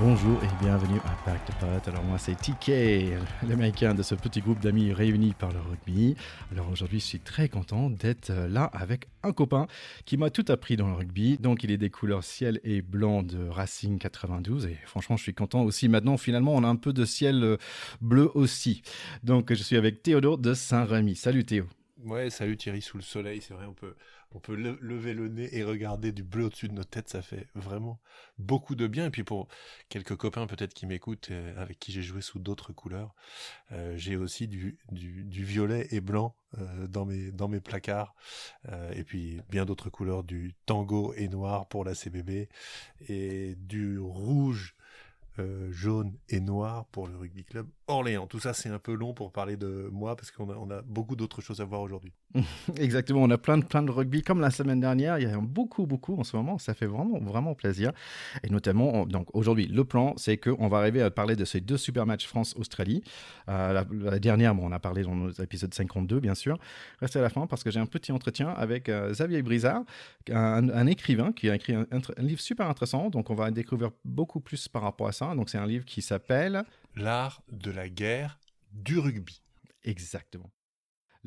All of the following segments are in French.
Bonjour et bienvenue à Pack de Pot. Alors moi c'est TK, l'américain de ce petit groupe d'amis réunis par le rugby. Alors aujourd'hui je suis très content d'être là avec un copain qui m'a tout appris dans le rugby. Donc il est des couleurs ciel et blanc de Racing 92 et franchement je suis content aussi maintenant finalement on a un peu de ciel euh, bleu aussi. Donc je suis avec Théodore de Saint-Rémy. Salut Théo. Ouais, salut Thierry sous le soleil, c'est vrai, on peut, on peut lever le nez et regarder du bleu au-dessus de nos têtes, ça fait vraiment beaucoup de bien. Et puis pour quelques copains peut-être qui m'écoutent, euh, avec qui j'ai joué sous d'autres couleurs, euh, j'ai aussi du, violet et blanc euh, dans, mes, placards, et puis bien d'autres couleurs, du tango et noir pour la CBB, et du rouge jaune et noir pour le rugby club Orléans. Tout ça, c'est un peu long pour parler de moi parce qu'on a, on a beaucoup d'autres choses à voir aujourd'hui. Exactement, on a plein de, plein de rugby comme la semaine dernière. Il y a beaucoup, beaucoup en ce moment. Ça fait vraiment, vraiment plaisir. Et notamment, donc aujourd'hui, le plan, c'est qu'on va arriver à parler de ces deux super matchs France-Australie. Euh, la, dernière, bon, on a parlé dans l'épisode 52, bien sûr. Restez à la fin parce que j'ai un petit entretien avec euh, Xavier Brizard, un, écrivain qui a écrit un, un livre super intéressant. Donc, on va découvrir beaucoup plus par rapport à ça. Donc c'est un livre qui s'appelle L'art de la guerre du rugby. Exactement.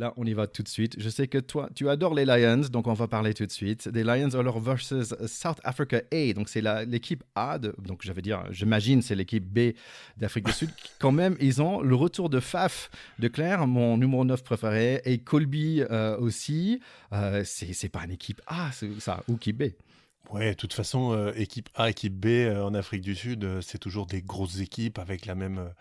Là, on y va tout de suite. Je sais que toi, tu adores les Lions, donc on va parler tout de suite. Des Lions alors versus South Africa A. Donc c'est l'équipe A, donc j'avais dire, j'imagine c'est l'équipe B d'Afrique du Sud. Quand même, ils ont le retour de Faf de Claire, mon numéro 9 préféré, et Colby euh, aussi. Euh, c'est pas une équipe A, ça, ou équipe B. Ouais, de toute façon, euh, équipe A, équipe B en Afrique du Sud, c'est toujours des grosses équipes avec la même,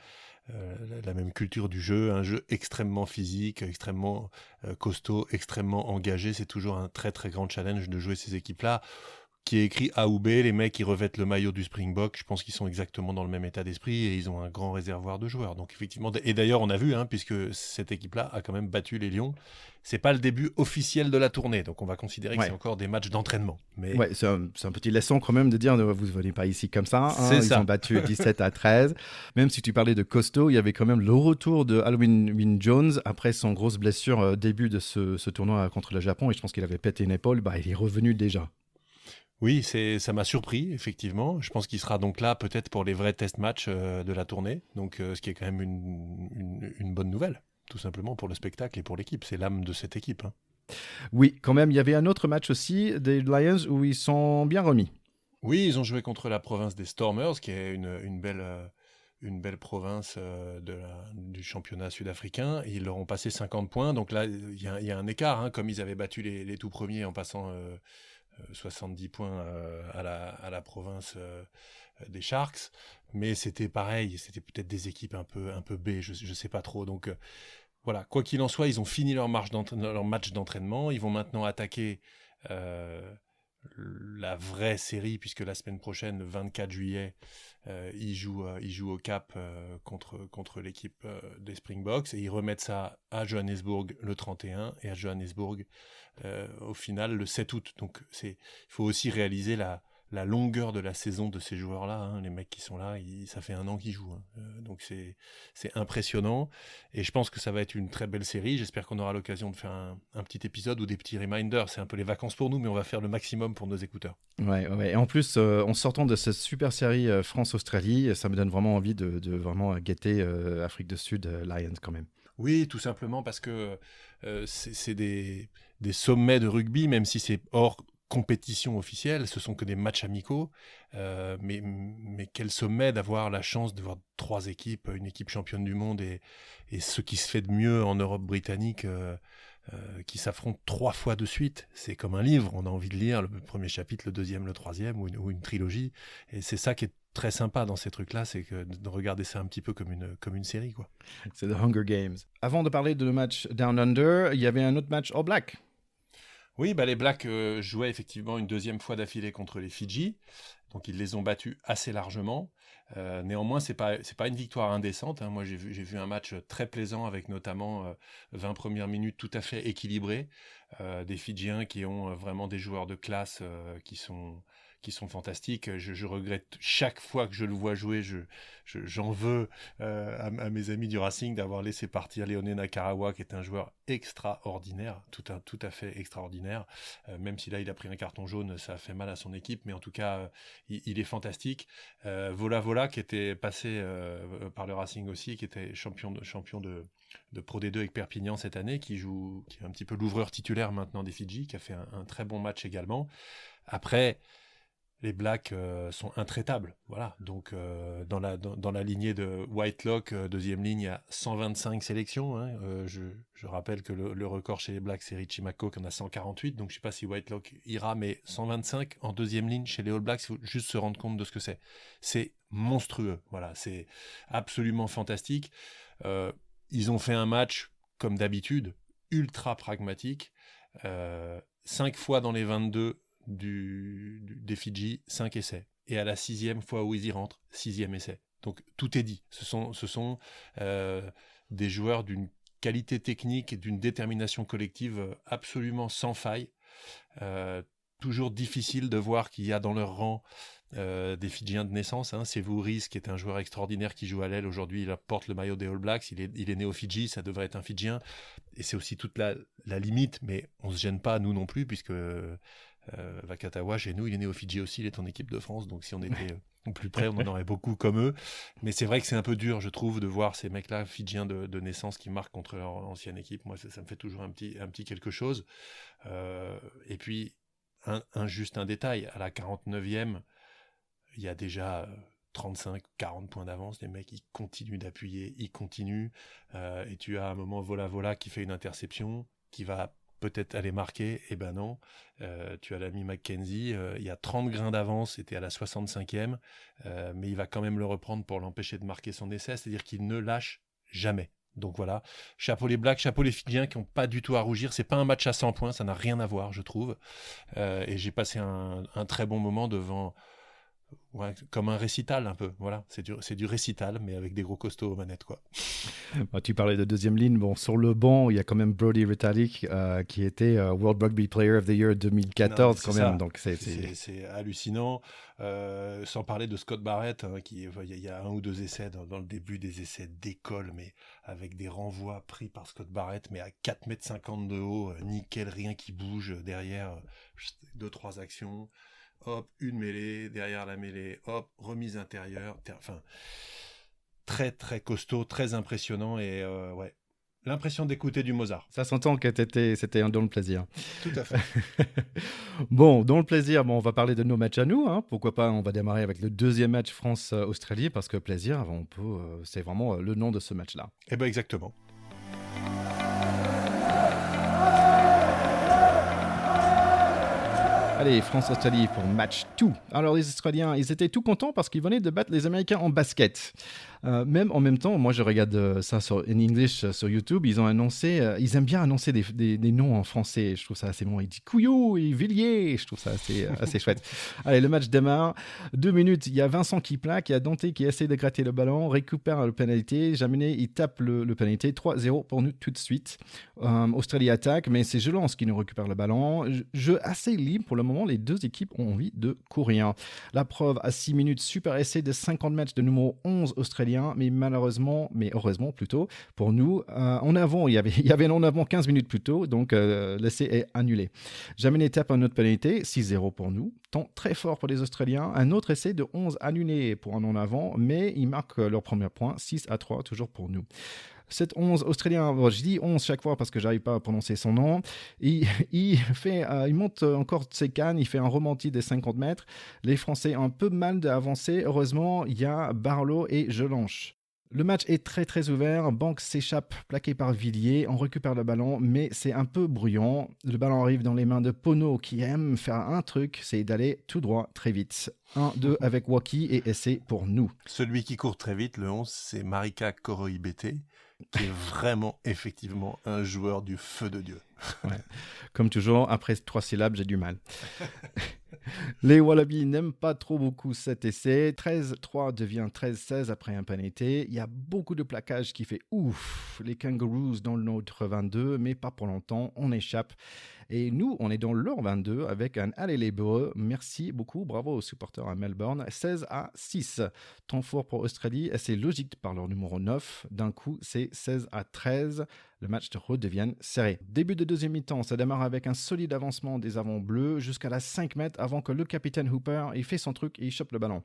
la même culture du jeu, un jeu extrêmement physique, extrêmement costaud, extrêmement engagé. C'est toujours un très très grand challenge de jouer ces équipes-là qui est écrit A ou B, les mecs qui revêtent le maillot du Springbok, je pense qu'ils sont exactement dans le même état d'esprit et ils ont un grand réservoir de joueurs. Donc effectivement, et d'ailleurs on a vu, hein, puisque cette équipe-là a quand même battu les Lions. C'est pas le début officiel de la tournée, donc on va considérer que c'est encore des matchs d'entraînement. Mais ouais, c'est un, petit leçon quand même de dire vous ne venez pas ici comme ça. Hein, ils ont battu 17 à 13. Même si tu parlais de costaud, il y avait quand même le retour de Halloween Jones après son grosse blessure euh, début de ce, ce, tournoi contre le Japon et je pense qu'il avait pété une épaule. Bah, il est revenu déjà. Oui, c'est ça m'a surpris effectivement. Je pense qu'il sera donc là peut-être pour les vrais test matchs euh, de la tournée, donc euh, ce qui est quand même une, bonne nouvelle, tout simplement pour le spectacle et pour l'équipe. C'est l'âme de cette équipe. Hein. Oui, quand même, il y avait un autre match aussi des Lions où ils sont bien remis. Oui, ils ont joué contre la province des Stormers, qui est une, belle euh, une belle province de du championnat sud-africain. Ils leur ont passé 50 points. Donc là, il y, a un écart, hein, comme ils avaient battu les, les tout premiers en passant 70 points euh, à la, à la province euh, des Sharks. Mais c'était pareil, c'était peut-être des équipes un peu, un peu B, je ne sais pas trop. Donc euh, voilà, quoi qu'il en soit, ils ont fini leur, marche leur match d'entraînement. Ils vont maintenant attaquer la vraie série, puisque la semaine prochaine, le 24 juillet, ils, jouent, ils jouent au Cap contre, contre l'équipe des Springboks. Et ils remettent ça à Johannesburg le 31 et à Johannesburg euh, au final le 7 août. Donc il faut aussi réaliser la, la longueur de la saison de ces joueurs-là. Hein. Les mecs qui sont là, ça fait un an qu'ils jouent. Hein. Euh, donc c'est, impressionnant. Et je pense que ça va être une très belle série. J'espère qu'on aura l'occasion de faire un, un, petit épisode ou des petits reminders. C'est un peu les vacances pour nous, mais on va faire le maximum pour nos écouteurs. Ouais, ouais. Et en plus, euh, en sortant de cette super série France-Australie, ça me donne vraiment envie de, de vraiment guetter Afrique du Sud, Lions quand même. Oui, tout simplement parce que c'est des sommets de rugby, même si c'est hors compétition officielle, ce sont que des matchs amicaux. Euh, mais, quel sommet d'avoir la chance de voir trois équipes, une équipe championne du monde et, et ce qui se fait de mieux en Europe britannique, euh, euh, qui s'affrontent trois fois de suite. C'est comme un livre, on a envie de lire le premier chapitre, le deuxième, le troisième, ou une, ou une trilogie. Et c'est ça qui est très sympa dans ces trucs-là, c'est que de regarder ça un petit peu comme une, comme une série. quoi. C'est The Hunger Games. Avant de parler de le match Down Under, il y avait un autre match All Black. Oui, bah les Blacks euh, jouaient effectivement une deuxième fois d'affilée contre les Fidji, donc ils les ont battus assez largement. Euh, néanmoins, c'est pas c'est pas une victoire indécente. Hein. Moi, j'ai vu j'ai vu un match très plaisant avec notamment 20 euh, premières minutes tout à fait équilibrées, des Fidjiens qui ont vraiment des joueurs de classe qui sont qui sont fantastiques. Je, regrette chaque fois que je le vois jouer, je, j'en veux euh, à, mes amis du Racing d'avoir laissé partir Léoné Nakarawa, qui est un joueur extraordinaire, tout, un, tout à fait extraordinaire. Euh, même si là il a pris un carton jaune, ça a fait mal à son équipe, mais en tout cas, euh, il, est fantastique. Vola Vola, qui était passé par le Racing aussi, qui était champion de, champion de, de Pro D2 avec Perpignan cette année, qui joue, qui est un petit peu l'ouvreur titulaire maintenant des Fidji, qui a fait un très bon match également. Après, les Blacks euh, sont intraitables. Voilà. Donc, euh, dans, la, dans, la lignée de Whitelock, euh, deuxième ligne, a 125 sélections. Hein. Je, je, rappelle que le, record chez les Blacks, c'est Richie McCaw qui en a 148. Donc, je sais pas si Whitelock ira, mais 125 en deuxième ligne chez les All Blacks, faut juste se rendre compte de ce que c'est. C'est monstrueux. Voilà. C'est absolument fantastique. ils ont fait un match, comme d'habitude, ultra pragmatique. cinq fois dans les 22, du, des Fidji, 5 essais. Et à la sixième fois où ils y rentrent, sixième essai. Donc tout est dit. Ce sont, ce sont euh, des joueurs d'une qualité technique et d'une détermination collective euh, absolument sans faille. Euh, toujours difficile de voir qu'il y a dans leur rang des Fidjiens de naissance. Hein. C'est Vouris qui est un joueur extraordinaire qui joue à l'aile. Aujourd'hui, il porte le maillot des All Blacks. Il est, il est né au Fidji, ça devrait être un Fidjien. Et c'est aussi toute la, la, limite, mais on se gêne pas, nous non plus, puisque euh, Vakatawa, chez nous, il est né au Fidji aussi, il est en équipe de France, donc si on était euh, plus près, on en aurait beaucoup comme eux. Mais c'est vrai que c'est un peu dur, je trouve, de voir ces mecs-là, Fidjiens de, naissance, qui marquent contre leur ancienne équipe. Moi, ça, me fait toujours un petit, quelque chose. Euh, et puis, un, juste un détail, à la 49e, il y a déjà 35, 40 points d'avance. Les mecs, ils continuent d'appuyer, ils continuent. et tu as un moment Vola Vola qui fait une interception, qui va peut-être aller marquer. et eh ben non. Euh, tu as l'ami Mackenzie, euh, il y a 30 grains d'avance, c'était à la 65e, euh, mais il va quand même le reprendre pour l'empêcher de marquer son essai, c'est-à-dire qu'il ne lâche jamais. Donc voilà, chapeau les Blacks, chapeau les Fidjiens qui n'ont pas du tout à rougir. C'est pas un match à 100 points, ça n'a rien à voir, je trouve. et j'ai passé un, très bon moment devant Ouais, comme un récital un peu, voilà, c'est du, c'est du récital, mais avec des gros costauds aux manettes, quoi. Bah, tu parlais de deuxième ligne, bon, sur le banc, il y a quand même Brody Retallick, euh, qui était euh, World Rugby Player of the Year 2014 quand même, donc c'est, c'est... hallucinant, euh, sans parler de Scott Barrett, hein, qui, il y, a un ou deux essais dans, le début des essais d'école, mais avec des renvois pris par Scott Barrett, mais à 4 mètres 50 de haut, nickel, rien qui bouge derrière, deux, trois actions, hop, une mêlée, derrière la mêlée, hop, remise intérieure. Enfin, très très costaud, très impressionnant et euh, ouais. L'impression d'écouter du Mozart. Ça s'entend que c'était un don de plaisir. Tout à fait. bon, dans le plaisir, bon, on va parler de nos matchs à nous. Hein. Pourquoi pas, on va démarrer avec le deuxième match France-Australie, parce que plaisir, on peut, euh, c'est vraiment euh, le nom de ce match-là. Eh bien, exactement. Allez, France-Australie pour match 2. Alors les Australiens, ils étaient tout contents parce qu'ils venaient de battre les Américains en basket. Euh, même en même temps, moi je regarde euh, ça sur, en English euh, sur YouTube, ils ont annoncé, ils aiment bien annoncer des, des, noms en français. Je trouve ça assez bon. Ils disent Couillou et Villiers. Je trouve ça assez, assez chouette. Allez, le match démarre. Deux minutes, il y a Vincent qui plaque, il y a Dante qui essaie de gratter le ballon, récupère le pénalité. Jaminet, il tape le, le pénalité. 3-0 pour nous tout de suite. Australie attaque, mais c'est Jelance qui nous récupère le ballon. Jeu assez libre pour le moment. Les deux équipes ont envie de courir. La preuve à 6 minutes, super essai de 50 mètres de numéro 11 australien mais malheureusement, mais heureusement plutôt, pour nous, euh, en avant, il y avait, il y avait en avant 15 minutes plus tôt, donc euh, l'essai est annulé. Jamais étape en autre pénalité, 6-0 pour nous. Temps très fort pour les Australiens. Un autre essai de 11 annulé pour un en avant, mais ils marquent leur premier point, 6 à 3, toujours pour nous. Cet 11 australien, je dis 11 chaque fois parce que j'arrive pas à prononcer son nom, il, fait, euh, il monte encore ses cannes, il fait un remonti des 50 mètres. Les Français ont un peu mal d'avancer. Heureusement, il y a Barlow et Jelanche. Le match est très très ouvert. Banque s'échappe, plaqué par Villiers. On récupère le ballon, mais c'est un peu bruyant. Le ballon arrive dans les mains de Pono qui aime faire un truc, c'est d'aller tout droit très vite. 1-2 avec Waki et essai pour nous. Celui qui court très vite, le 11, c'est Marika Koroibete qui est vraiment, effectivement, un joueur du feu de Dieu. Comme toujours, après trois syllabes, j'ai du mal. Les Wallabies n'aiment pas trop beaucoup cet essai. 13-3 devient 13-16 après un pénalité. Il y a beaucoup de plaquages qui fait ouf. Les Kangaroos dans le nôtre 22, mais pas pour longtemps. On échappe. Et nous, on est dans leur 22 avec un allez les Bleus. Merci beaucoup, bravo aux supporters à Melbourne. 16 à 6. Temps fort pour Australie, c'est logique par leur numéro 9. D'un coup, c'est 16 à 13 le match de redevient serré. Début de deuxième mi-temps, ça démarre avec un solide avancement des avants bleus jusqu'à la 5 mètres avant que le capitaine Hooper il fait son truc et il chope le ballon.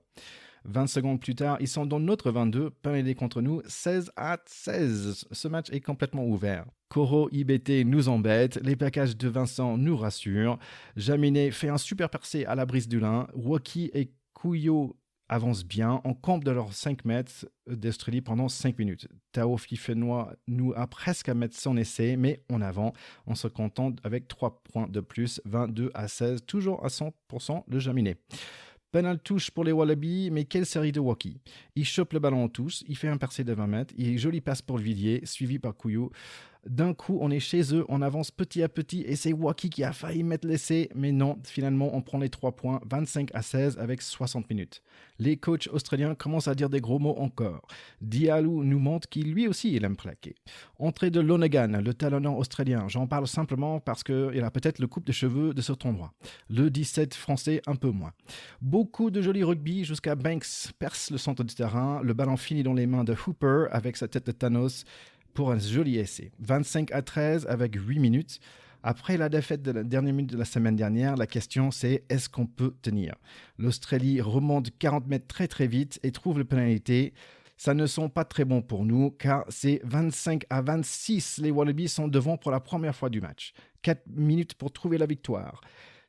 20 secondes plus tard, ils sont dans notre 22, pénalité contre nous, 16 à 16. Ce match est complètement ouvert. Coro IBT nous embête, les plaquages de Vincent nous rassurent, Jaminet fait un super percé à la brise du lin, Waki et Couillot avancent bien, on campe de leurs 5 mètres d'Australie pendant 5 minutes. Tao Fifenois nous a presque à mettre son essai, mais on avance, on se contente avec 3 points de plus, 22 à 16, toujours à 100% de Jaminet. Penal touche pour les Wallabies, mais quelle série de walkie. Il chope le ballon en touche, il fait un percé de 20 mètres, il est joli passe pour le Villiers, suivi par Couillou. D'un coup, on est chez eux, on avance petit à petit et c'est Waki qui a failli mettre l'essai, mais non, finalement, on prend les 3 points, 25 à 16 avec 60 minutes. Les coachs australiens commencent à dire des gros mots encore. Diallo nous montre qu'il lui aussi il aime plaquer. Entrée de Lonegan, le talonnant australien. J'en parle simplement parce qu'il a peut-être le coupe de cheveux de ce tournoi. Le 17 français, un peu moins. Beaucoup de jolis rugby jusqu'à Banks perce le centre du terrain. Le ballon finit dans les mains de Hooper avec sa tête de Thanos pour un joli essai. 25 à 13 avec 8 minutes. Après la défaite de la dernière minute de la semaine dernière, la question c'est est-ce qu'on peut tenir? L'Australie remonte 40 mètres très très vite et trouve le pénalité. Ça ne sont pas très bons pour nous car c'est 25 à 26. Les Wallabies sont devant pour la première fois du match. 4 minutes pour trouver la victoire.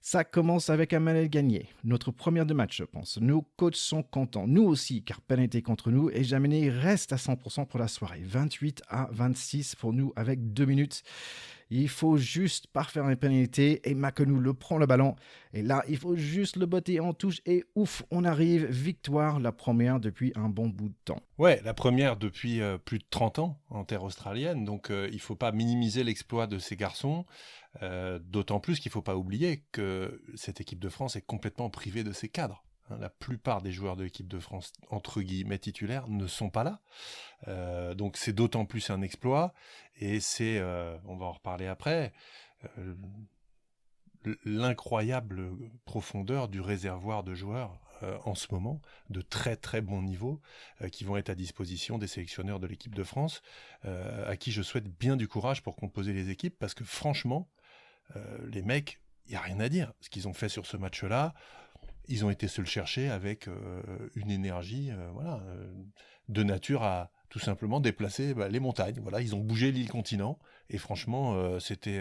Ça commence avec un manel gagné. Notre première de match, je pense. Nos coachs sont contents. Nous aussi, car pénalité contre nous. Et Jaminet reste à 100% pour la soirée. 28 à 26 pour nous avec 2 minutes. Il faut juste parfaire une pénalité et Makenou le prend le ballon. Et là, il faut juste le botter en touche et ouf, on arrive. Victoire, la première depuis un bon bout de temps. Ouais, la première depuis euh, plus de 30 ans en terre australienne. Donc euh, il ne faut pas minimiser l'exploit de ces garçons. Euh, d'autant plus qu'il ne faut pas oublier que cette équipe de France est complètement privée de ses cadres. Hein. La plupart des joueurs de l'équipe de France, entre guillemets titulaires, ne sont pas là. Euh, donc c'est d'autant plus un exploit. Et c'est, euh, on va en reparler après, l'incroyable profondeur du réservoir de joueurs en ce moment, de très très bon niveau, qui vont être à disposition des sélectionneurs de l'équipe de France, à qui je souhaite bien du courage pour composer les équipes, parce que franchement, euh, les mecs, il n'y a rien à dire. Ce qu'ils ont fait sur ce match-là, ils ont été se le chercher avec euh, une énergie euh, voilà, de nature à tout simplement déplacer bah, les montagnes. Voilà, ils ont bougé l'île continent et franchement, c'était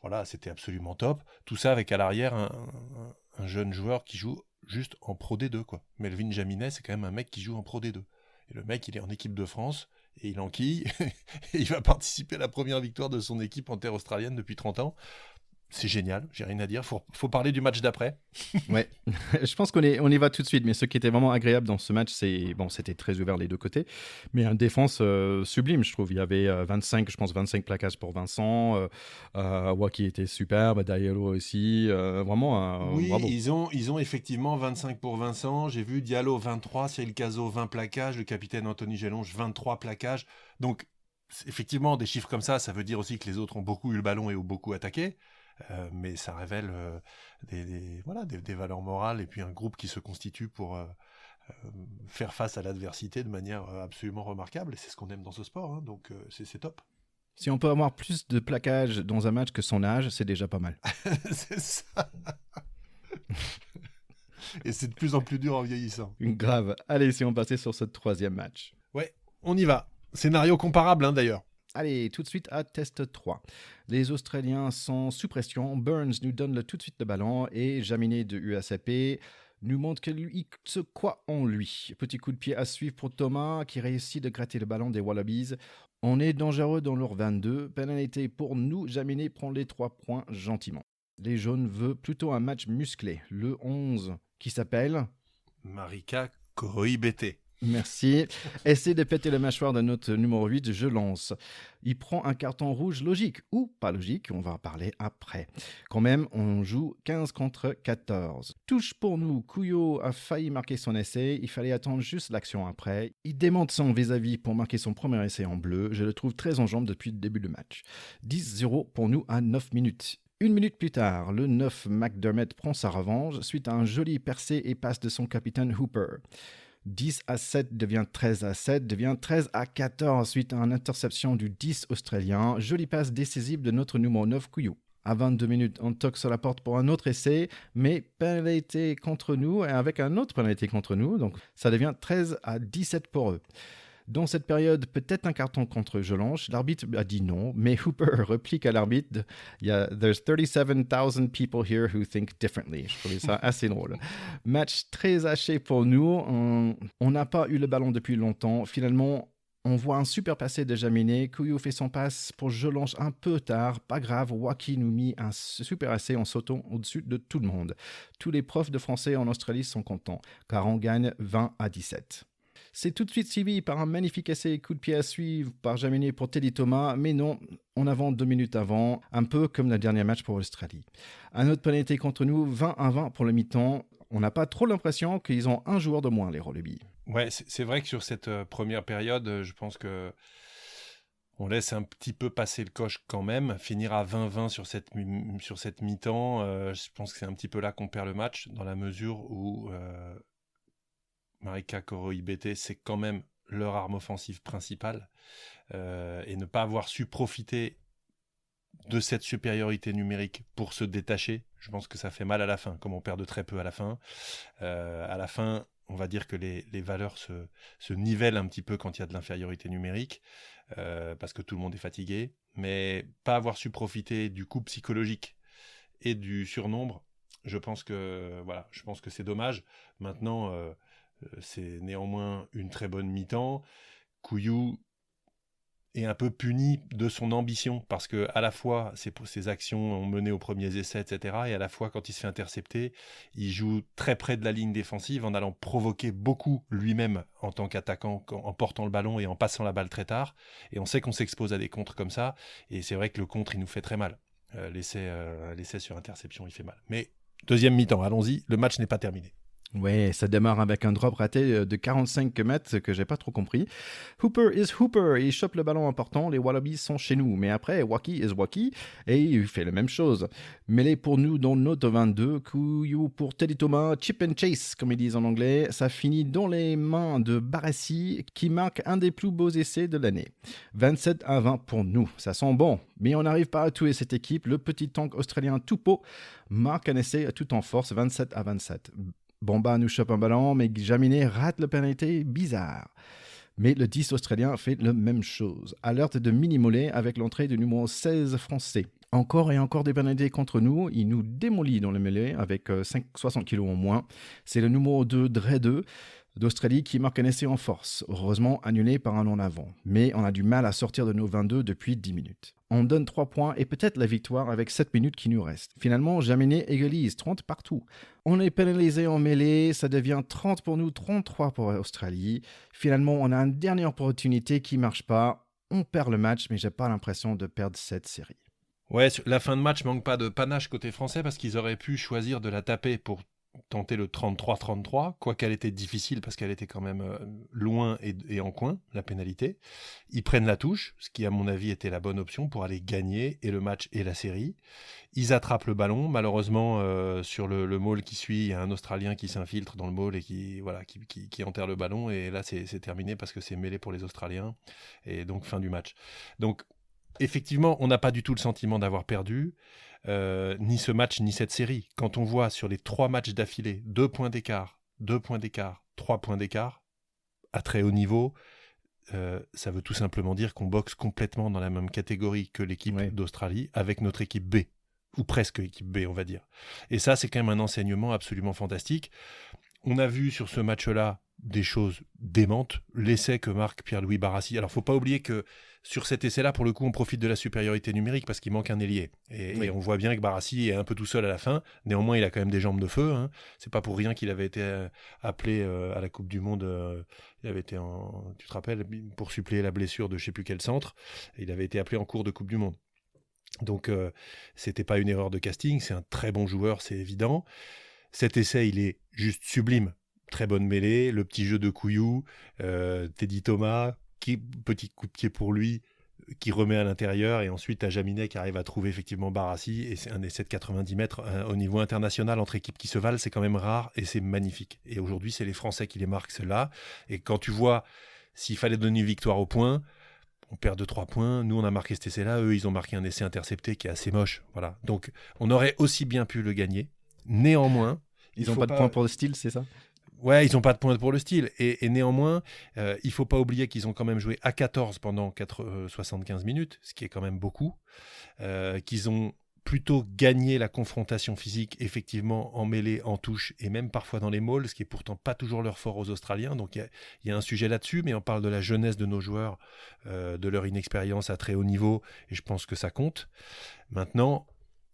voilà, c'était absolument top. Tout ça avec à l'arrière un, jeune joueur qui joue juste en Pro D2 quoi. Melvin Jaminet, c'est quand même un mec qui joue en Pro D2. Et le mec, il est en équipe de France et il enquille. et il va participer à la première victoire de son équipe en terre australienne depuis 30 ans c'est génial, j'ai rien à dire. Faut, faut parler du match d'après. ouais, je pense qu'on on y va tout de suite. Mais ce qui était vraiment agréable dans ce match, c'est bon, c'était très ouvert les deux côtés, mais une défense euh, sublime, je trouve. Il y avait 25, euh, je pense 25 plaquages pour Vincent, euh, euh Waki était superbe, Diallo aussi, vraiment. oui, ils ont ils ont effectivement 25 pour Vincent. J'ai vu Diallo 23, Cyril Caso 20 plaquages, le capitaine Anthony Gelonge 23 plaquages. Donc effectivement, des chiffres comme ça, ça veut dire aussi que les autres ont beaucoup eu le ballon et ont beaucoup attaqué. Euh, mais ça révèle euh, des, voilà, des, valeurs morales et puis un groupe qui se constitue pour euh, faire face à l'adversité de manière absolument remarquable. Et c'est ce qu'on aime dans ce sport, hein, donc c'est top. Si on peut avoir plus de plaquage dans un match que son âge, c'est déjà pas mal. c'est ça. Et c'est de plus en plus dur en vieillissant. Grave. Allez, si on passait sur ce troisième match. Ouais, on y va. Scénario comparable hein, d'ailleurs. Allez, tout de suite à test 3. Les Australiens sont sous pression. Burns nous donne tout de suite le ballon et Jaminet de USAP nous montre que lui se croit en lui. Petit coup de pied à suivre pour Thomas qui réussit de gratter le ballon des Wallabies. On est dangereux dans leur 22. Pénalité pour nous. Jaminet prend les 3 points gentiment. Les jaunes veulent plutôt un match musclé. Le 11 qui s'appelle Marika Koibete. Merci. Essaye de péter le mâchoire de notre numéro 8, je lance. Il prend un carton rouge logique ou pas logique, on va en parler après. Quand même, on joue 15 contre 14. Touche pour nous, Couillot a failli marquer son essai, il fallait attendre juste l'action après. Il démonte son vis-à-vis pour marquer son premier essai en bleu, je le trouve très en jambe depuis le début du match. 10-0 pour nous à 9 minutes. Une minute plus tard, le 9 McDermott prend sa revanche suite à un joli percé et passe de son capitaine Hooper. 10 à 7 devient 13 à 7, devient 13 à 14 suite à une interception du 10 australien. Jolie passe décisive de notre numéro 9 Couillou. À 22 minutes, on toque sur la porte pour un autre essai, mais pénalité contre nous et avec un autre pénalité contre nous, donc ça devient 13 à 17 pour eux. Dans cette période, peut-être un carton contre Jolange. L'arbitre a dit non, mais Hooper replique à l'arbitre il y a There's 37,000 people here who think differently. Je trouvais ça assez drôle. Match très haché pour nous. On n'a pas eu le ballon depuis longtemps. Finalement, on voit un super passé de Jaminé. Couillou fait son passe pour Jolange un peu tard. Pas grave, Waki nous mit un super essai en sautant au-dessus de tout le monde. Tous les profs de français en Australie sont contents, car on gagne 20 à 17. C'est tout de suite suivi par un magnifique essai coup de pied à suivre par Jaminé pour Teddy Thomas, mais non, on avance deux minutes avant, un peu comme le dernier match pour l'Australie. Un autre pénalité contre nous, 20 à 20 pour le mi-temps. On n'a pas trop l'impression qu'ils ont un joueur de moins, les Wallabies. Ouais, c'est vrai que sur cette euh, première période, euh, je pense que on laisse un petit peu passer le coche quand même. Finir à 20-20 sur cette, sur cette mi-temps, euh, je pense que c'est un petit peu là qu'on perd le match, dans la mesure où Marika Koro IBT, c'est quand même leur arme offensive principale. Euh, et ne pas avoir su profiter de cette supériorité numérique pour se détacher, je pense que ça fait mal à la fin, comme on perd de très peu à la fin. Euh, à la fin, on va dire que les, valeurs se, nivellent un petit peu quand il y a de l'infériorité numérique, euh, parce que tout le monde est fatigué, mais pas avoir su profiter du coup psychologique et du surnombre, je pense que voilà, que c'est dommage. Maintenant, c'est néanmoins une très bonne mi-temps. Couillou est un peu puni de son ambition parce que à la fois ses, ses, actions ont mené aux premiers essais, etc. Et à la fois quand il se fait intercepter, il joue très près de la ligne défensive en allant provoquer beaucoup lui-même en tant qu'attaquant, en portant le ballon et en passant la balle très tard. Et on sait qu'on s'expose à des contres comme ça. Et c'est vrai que le contre, il nous fait très mal. Euh, euh, l'essai sur interception, il fait mal. Mais deuxième mi-temps, allons-y, le match n'est pas terminé. Ouais, ça démarre avec un drop raté euh, de 45 mètres que j'ai pas trop compris. Hooper is Hooper, il chope le ballon important, les Wallabies sont chez nous. Mais après, Wacky is Wacky et il fait la même chose. Mêlé pour nous dans notre 22, Couillou pour Teddy Thomas, chip and chase comme ils disent en anglais. Ça finit dans les mains de Barassi qui marque un des plus beaux essais de l'année. 27 à 20 pour nous, ça sent bon. Mais on n'arrive pas à tuer cette équipe. Le petit tank australien Tupo marque un essai tout en force, 27 à 27. Bomba nous chope un ballon, mais Jaminet rate la pénalité bizarre. Mais le 10 australien fait la même chose. Alerte de mini-mollet avec l'entrée du numéro 16 français. Encore et encore des pénalités contre nous. Il nous démolit dans le mêlée avec 60 euh, kg en moins. C'est le numéro 2 Dre 2 d'Australie qui marque un essai en force, heureusement annulé par un en avant. Mais on a du mal à sortir de nos 22 depuis 10 minutes. On donne 3 points et peut-être la victoire avec 7 minutes qui nous restent. Finalement, Jaminet égalise 30 partout. On est pénalisé en mêlée, ça devient 30 pour nous, 33 pour l'Australie. Finalement, on a une dernière opportunité qui marche pas. On perd le match, mais j'ai pas l'impression de perdre cette série. Ouais, la fin de match manque pas de panache côté français parce qu'ils auraient pu choisir de la taper pour tenter le 33-33, quoiqu'elle était difficile parce qu'elle était quand même euh, loin et, en coin, la pénalité. Ils prennent la touche, ce qui à mon avis était la bonne option pour aller gagner et le match et la série. Ils attrapent le ballon, malheureusement euh, sur le, le qui suit, il y a un Australien qui s'infiltre dans le maul et qui, voilà, qui, qui, enterre le ballon et là c'est terminé parce que c'est mêlé pour les Australiens et donc fin du match. Donc effectivement, on n'a pas du tout le sentiment d'avoir perdu. Euh, ni ce match, ni cette série. Quand on voit sur les trois matchs d'affilée, deux points d'écart, deux points d'écart, trois points d'écart, à très haut niveau, euh, ça veut tout simplement dire qu'on boxe complètement dans la même catégorie que l'équipe d'Australie avec notre équipe B, ou presque équipe B, on va dire. Et ça, c'est quand même un enseignement absolument fantastique. On a vu sur ce match-là des choses démentes. L'essai que marque Pierre-Louis Barassi. Alors, faut pas oublier que sur cet essai-là, pour le coup, on profite de la supériorité numérique parce qu'il manque un ailier. Et, on voit bien que Barassi est un peu tout seul à la fin. Néanmoins, il a quand même des jambes de feu. Hein. C'est pas pour rien qu'il avait été euh, appelé euh, à la Coupe du Monde. Euh, il avait été en, tu te rappelles, pour suppléer la blessure de je sais plus quel centre. Il avait été appelé en cours de Coupe du Monde. Donc, c'était pas une erreur de casting. C'est un très bon joueur, c'est évident. Cet essai, il est juste sublime très bonne mêlée, le petit jeu de Couillou, Teddy Thomas, qui, petit coup de pied pour lui, qui remet à l'intérieur et ensuite à Jaminet qui arrive à trouver effectivement Barassi et c'est un essai de 90 mètres euh, au niveau international entre équipes qui se valent, c'est quand même rare et c'est magnifique. Et aujourd'hui, c'est les Français qui les marquent ceux-là. Et quand tu vois s'il fallait donner une victoire au point, on perd de 3 points. Nous, on a marqué cet essai-là. Eux, ils ont marqué un essai intercepté qui est assez moche. Voilà. Donc, on aurait aussi bien pu le gagner. Néanmoins, ils n'ont pas, de points pour le style, c'est ça? Ouais, ils n'ont pas de points pour le style. Et, néanmoins, euh, il faut pas oublier qu'ils ont quand même joué à 14 pendant 75 euh, minutes, ce qui est quand même beaucoup. Euh, qu'ils ont plutôt gagné la confrontation physique, effectivement, en mêlée, en touche et même parfois dans les mauls, ce qui est pourtant pas toujours leur fort aux Australiens. Donc il y, a un sujet là-dessus, mais on parle de la jeunesse de nos joueurs, de leur inexpérience à très haut niveau, et je pense que ça compte. Maintenant,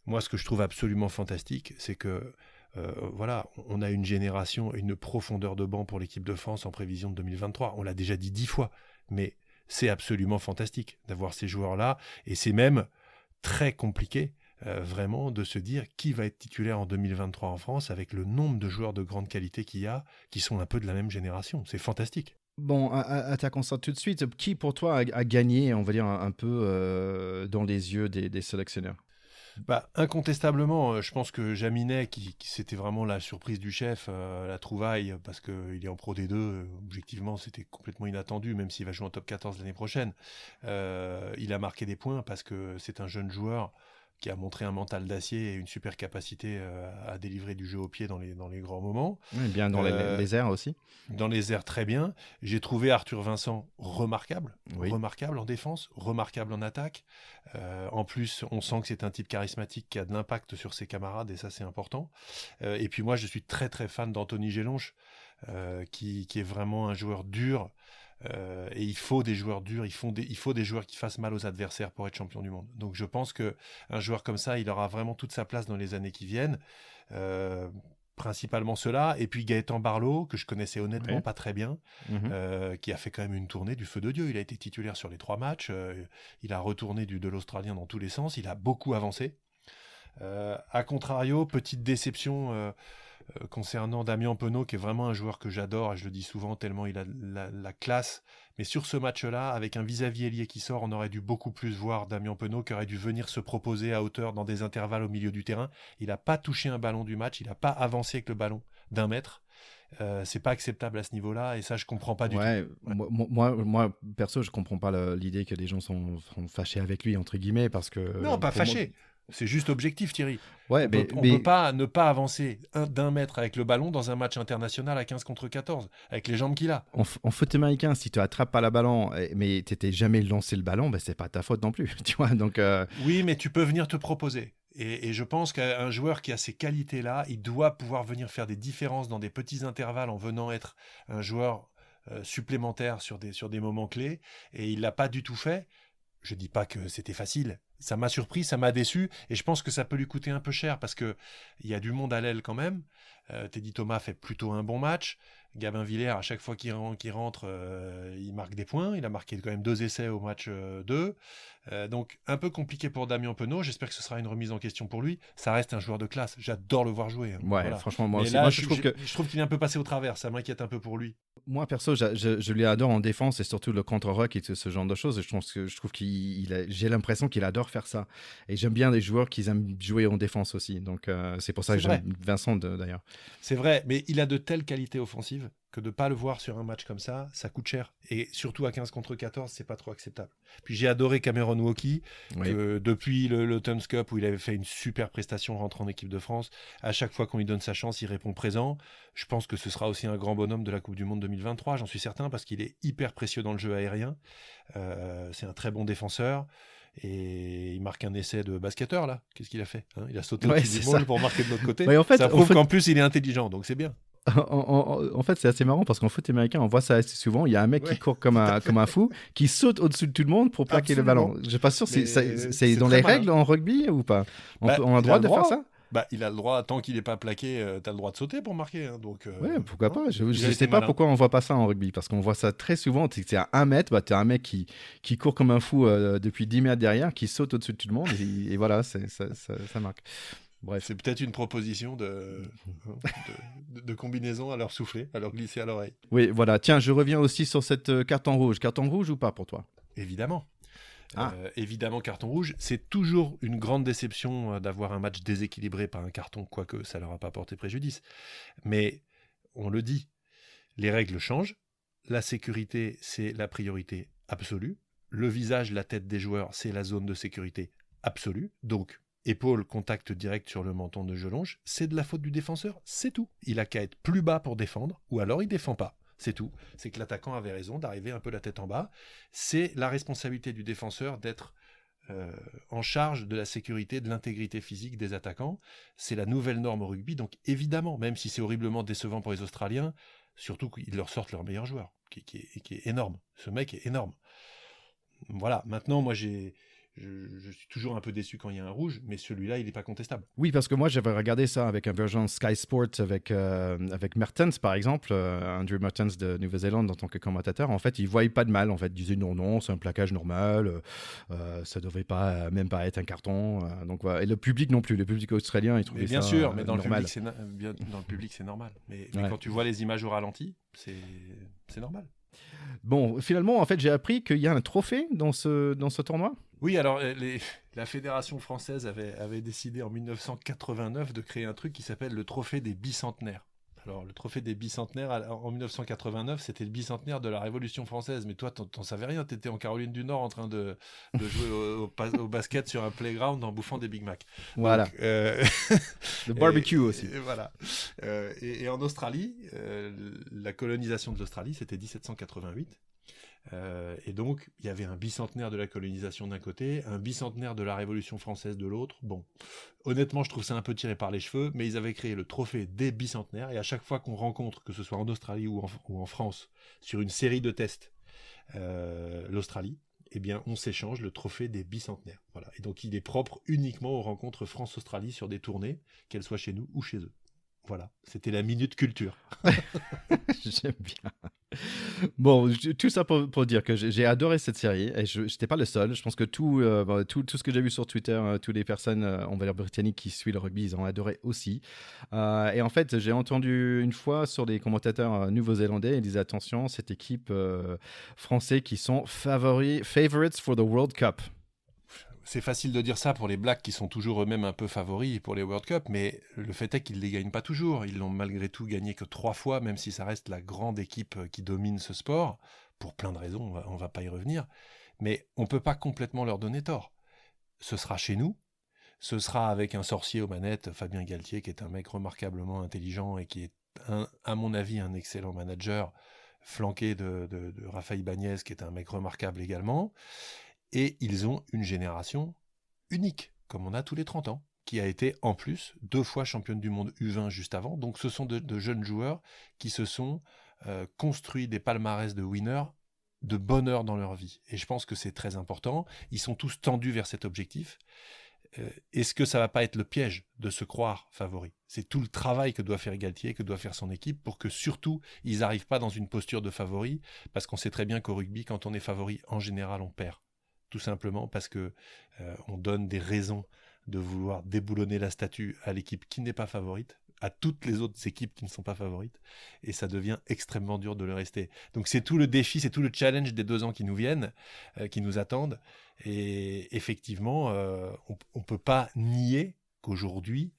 moi, ce que je trouve absolument fantastique, c'est que euh, voilà, on a une génération, une profondeur de banc pour l'équipe de France en prévision de 2023. On l'a déjà dit dix fois, mais c'est absolument fantastique d'avoir ces joueurs-là, et c'est même très compliqué. Euh, vraiment de se dire qui va être titulaire en 2023 en France avec le nombre de joueurs de grande qualité qu'il y a qui sont un peu de la même génération. C'est fantastique. Bon, à, ta constat tout de suite, qui pour toi a, gagné, on va dire, un, peu euh, dans les yeux des sélectionneurs? Bah, incontestablement, euh, je pense que Jaminet, qui, c'était vraiment la surprise du chef, euh, la trouvaille, parce qu'il est en Pro D2, euh, objectivement, c'était complètement inattendu, même s'il va jouer en top 14 l'année prochaine. il a marqué des points parce que c'est un jeune joueur qui a montré un mental d'acier et une super capacité euh, à délivrer du jeu au pied dans les, dans les grands moments. bien dans euh, les, airs aussi. Dans les airs, très bien. J'ai trouvé Arthur Vincent remarquable, remarquable en défense, remarquable en attaque. Euh, en plus, on sent que c'est un type charismatique qui a de l'impact sur ses camarades et ça, c'est important. et puis moi, je suis très très fan d'Anthony Gélonche, qui, qui, est vraiment un joueur dur. Euh, et il faut des joueurs durs, il faut des, il faut des joueurs qui fassent mal aux adversaires pour être champion du monde. Donc je pense que un joueur comme ça, il aura vraiment toute sa place dans les années qui viennent. Euh, principalement cela, et puis Gaëtan Barlow, que je connaissais honnêtement pas très bien, mhm. euh, qui a fait quand même une tournée du feu de Dieu. Il a été titulaire sur les trois matchs, il a retourné du, de l'Australien dans tous les sens, il a beaucoup avancé. a contrario, petite déception concernant Damien Penaud, qui est vraiment un joueur que j'adore, et je le dis souvent tellement il a la, classe. Mais sur ce match-là, avec un vis-à-vis ailier qui sort, on aurait dû beaucoup plus voir Damien Penaud, qui aurait dû venir se proposer à hauteur dans des intervalles au milieu du terrain. Il n'a pas touché un ballon du match, il n'a pas avancé avec le ballon d'un mètre. Euh, c'est pas acceptable à ce niveau-là et ça je comprends pas du tout. Moi, moi, perso je comprends pas l'idée que les gens sont, fâchés avec lui entre guillemets parce que non pas fâchés. C'est juste objectif, Thierry. Ouais, on mais, ne peut pas ne pas avancer d'un mètre avec le ballon dans un match international à 15 contre 14, avec les jambes qu'il a. En, foot américain, si tu attrapes pas la ballon, mais tu n'étais jamais lancé le ballon, ben c'est pas ta faute non plus. Tu vois, donc, euh, Oui, mais tu peux venir te proposer. Et, je pense qu'un joueur qui a ces qualités-là, il doit pouvoir venir faire des différences dans des petits intervalles en venant être un joueur euh, supplémentaire sur des, sur des moments clés. Et il l'a pas du tout fait. Je dis pas que c'était facile. Ça m'a surpris, ça m'a déçu, et je pense que ça peut lui coûter un peu cher parce que il y a du monde à l'aile quand même. Euh, Teddy Thomas fait plutôt un bon match. Gabin Villers, à chaque fois qu'il rentre, euh, il marque des points. Il a marqué quand même deux essais au match 2. Euh, donc un peu compliqué pour Damien Penaud. J'espère que ce sera une remise en question pour lui. Ça reste un joueur de classe. J'adore le voir jouer. Hein. Ouais, franchement, moi aussi. je, trouve que... je trouve qu'il est un peu passé au travers. Ça m'inquiète un peu pour lui. Moi, perso, je, je, lui adore en défense et surtout le contre-rock et ce genre de choses. Je trouve, je trouve qu'il j'ai l'impression qu'il adore faire ça. Et j'aime bien les joueurs qui aiment jouer en défense aussi. Donc euh, c'est pour ça que j'aime Vincent d'ailleurs. C'est vrai, mais il a de telles qualités offensives que de pas le voir sur un match comme ça, ça coûte cher. Et surtout à 15 contre 14, c'est pas trop acceptable. Puis j'ai adoré Cameron Walkie, depuis le, le Cup où il avait fait une super prestation rentrant en équipe de France, à chaque fois qu'on lui donne sa chance, il répond présent. Je pense que ce sera aussi un grand bonhomme de la Coupe du Monde 2023, j'en suis certain, parce qu'il est hyper précieux dans le jeu aérien. Euh, c'est un très bon défenseur. Et il marque un essai de basketteur là. Qu'est-ce qu'il a fait hein? Il a sauté ouais, du pour marquer de l'autre côté. en fait, ça prouve qu'en plus il est intelligent, donc c'est bien. En, fait, c'est assez marrant parce qu'en foot américain, on voit ça assez souvent. Il y a un mec qui court comme un, comme un fou, qui saute au-dessus de tout le monde pour plaquer le ballon. Je suis pas sûr, c'est dans les règles en rugby ou pas? On, bah, a le droit de faire ça? Bah, il a le droit, tant qu'il n'est pas plaqué, euh, tu as le droit de sauter pour marquer. Hein, donc, euh, pourquoi pas? Je ne sais pas pourquoi on voit pas ça en rugby, parce qu'on voit ça très souvent. C'est à un mètre, bah, tu as un mec qui, qui court comme un fou euh, depuis 10 mètres derrière, qui saute au-dessus de tout le monde, et, voilà, ça, ça, ça, marque. Bref. C'est peut-être une proposition de, de, combinaison à leur souffler, à leur glisser à l'oreille. Oui, voilà. Tiens, je reviens aussi sur cette carte en rouge. Carte en rouge ou pas pour toi? Évidemment. Ah. évidemment, carton rouge. C'est toujours une grande déception d'avoir un match déséquilibré par un carton, quoique ça leur a pas porté préjudice. Mais on le dit, les règles changent. La sécurité, c'est la priorité absolue. Le visage, la tête des joueurs, c'est la zone de sécurité absolue. Donc, épaule, contact direct sur le menton de Gelonge, c'est de la faute du défenseur, c'est tout. Il a qu'à être plus bas pour défendre, ou alors il défend pas. C'est tout. C'est que l'attaquant avait raison d'arriver un peu la tête en bas. C'est la responsabilité du défenseur d'être euh, en charge de la sécurité, de l'intégrité physique des attaquants. C'est la nouvelle norme au rugby. Donc évidemment, même si c'est horriblement décevant pour les Australiens, surtout qu'ils leur sortent leur meilleur joueur, qui, qui est énorme. Ce mec est énorme. Voilà, maintenant moi j'ai je, suis toujours un peu déçu quand il y a un rouge, mais celui-là, il n'est pas contestable. Oui, parce que moi, j'avais regardé ça avec un version Sky Sport avec, euh, avec Mertens, par exemple, euh, Andrew Mertens de Nouvelle-Zélande en tant que commentateur. En fait, il ne voyait pas de mal. En fait, il disait non, non, c'est un plaquage normal, euh, ça ne devrait pas, même pas être un carton. donc, voilà. Et le public non plus, le public australien, il trouvait bien ça sûr, mais dans normal. Le public, dans le public, c'est normal. Mais, quand tu vois les images au ralenti, c'est normal. Bon, finalement, en fait, j'ai appris qu'il y a un trophée dans ce, dans ce tournoi. Oui, alors euh, la Fédération française avait, avait décidé en 1989 de créer un truc qui s'appelle le trophée des bicentenaires. Alors, le trophée des bicentenaires, en 1989, c'était le bicentenaire de la Révolution française. Mais toi, t'en savais rien. T'étais en Caroline du Nord en train de, jouer au, basket sur un playground en bouffant des Big Mac. Voilà. Euh, le barbecue aussi. Et, voilà. Euh, et, en Australie, euh, la colonisation de l'Australie, c'était 1788. Euh, et donc, il y avait un bicentenaire de la colonisation d'un côté, un bicentenaire de la Révolution française de l'autre. Bon, honnêtement, je trouve ça un peu tiré par les cheveux, mais ils avaient créé le trophée des bicentenaires, et à chaque fois qu'on rencontre, que ce soit en Australie ou en, France, sur une série de tests, euh, l'Australie, eh bien, on s'échange le trophée des bicentenaires. Voilà. Et donc, il est propre uniquement aux rencontres France-Australie sur des tournées, qu'elles soient chez nous ou chez eux. Voilà, c'était la minute culture. J'aime bien. Bon, tout ça pour, dire que j'ai adoré cette série et je n'étais pas le seul. Je pense que tout, euh, tout, tout, ce que j'ai vu sur Twitter, euh, toutes les personnes, euh, on va dire britanniques qui suivent le rugby, ils ont adoré aussi. et en fait, j'ai entendu une fois sur des commentateurs nouveaux-zélandais, ils disaient attention, cette équipe française qui sont favorites for the World Cup c'est facile de dire ça pour les Blacks qui sont toujours eux-mêmes un peu favoris pour les World Cup, mais le fait est qu'ils ne les gagnent pas toujours. Ils l'ont malgré tout gagné que trois fois, même si ça reste la grande équipe qui domine ce sport, pour plein de raisons, on ne va pas y revenir. Mais on ne peut pas complètement leur donner tort. Ce sera chez nous, ce sera avec un sorcier aux manettes, Fabien Galtier, qui est un mec remarquablement intelligent et qui est, à mon avis, un excellent manager, flanqué de Raphaël Bagnès, qui est un mec remarquable également. Et ils ont une génération unique, comme on a tous les 30 ans, qui a été en plus deux fois championne du monde U20 juste avant. Donc ce sont de, jeunes joueurs qui se sont euh, construits des palmarès de winners de bonheur dans leur vie. Et je pense que c'est très important. Ils sont tous tendus vers cet objectif. Euh, est-ce que ça va pas être le piège de se croire favori? C'est tout le travail que doit faire Galtier, que doit faire son équipe pour que surtout ils n'arrivent pas dans une posture de favori, parce qu'on sait très bien qu'au rugby, quand on est favori, en général, on perd tout simplement parce que euh, on donne des raisons de vouloir déboulonner la statue à l'équipe qui n'est pas favorite, à toutes les autres équipes qui ne sont pas favorites, et ça devient extrêmement dur de le rester. Donc c'est tout le défi, c'est tout le challenge des deux ans qui nous viennent, euh, qui nous attendent, et effectivement, euh, on ne peut pas nier qu'aujourd'hui,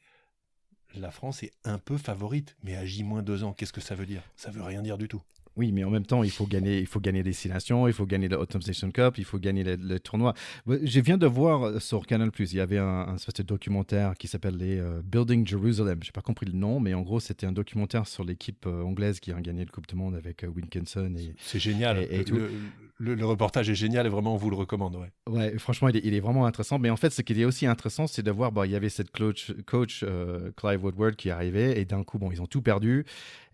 la France est un peu favorite, mais à J-2 ans, qu'est-ce que ça veut dire? Ça veut rien dire du tout. Oui, mais en même temps, il faut gagner, il faut gagner des Destination, il faut gagner le Autumn Station Cup, il faut gagner le, tournoi. Je viens de voir euh, sur Canal+, il y avait un, un de documentaire qui s'appelle les euh, Building Jerusalem. Je n'ai pas compris le nom, mais en gros, c'était un documentaire sur l'équipe euh, anglaise qui a gagné le Coupe du Monde avec Winkinson. C'est génial. Et, Le, reportage est génial et vraiment, on vous le recommande. Ouais, ouais franchement, il est, vraiment intéressant. Mais en fait, ce qui est aussi intéressant, c'est de voir, bon, il y avait cette coach, coach Clive Woodward qui arrivait et d'un coup, bon, ils ont tout perdu.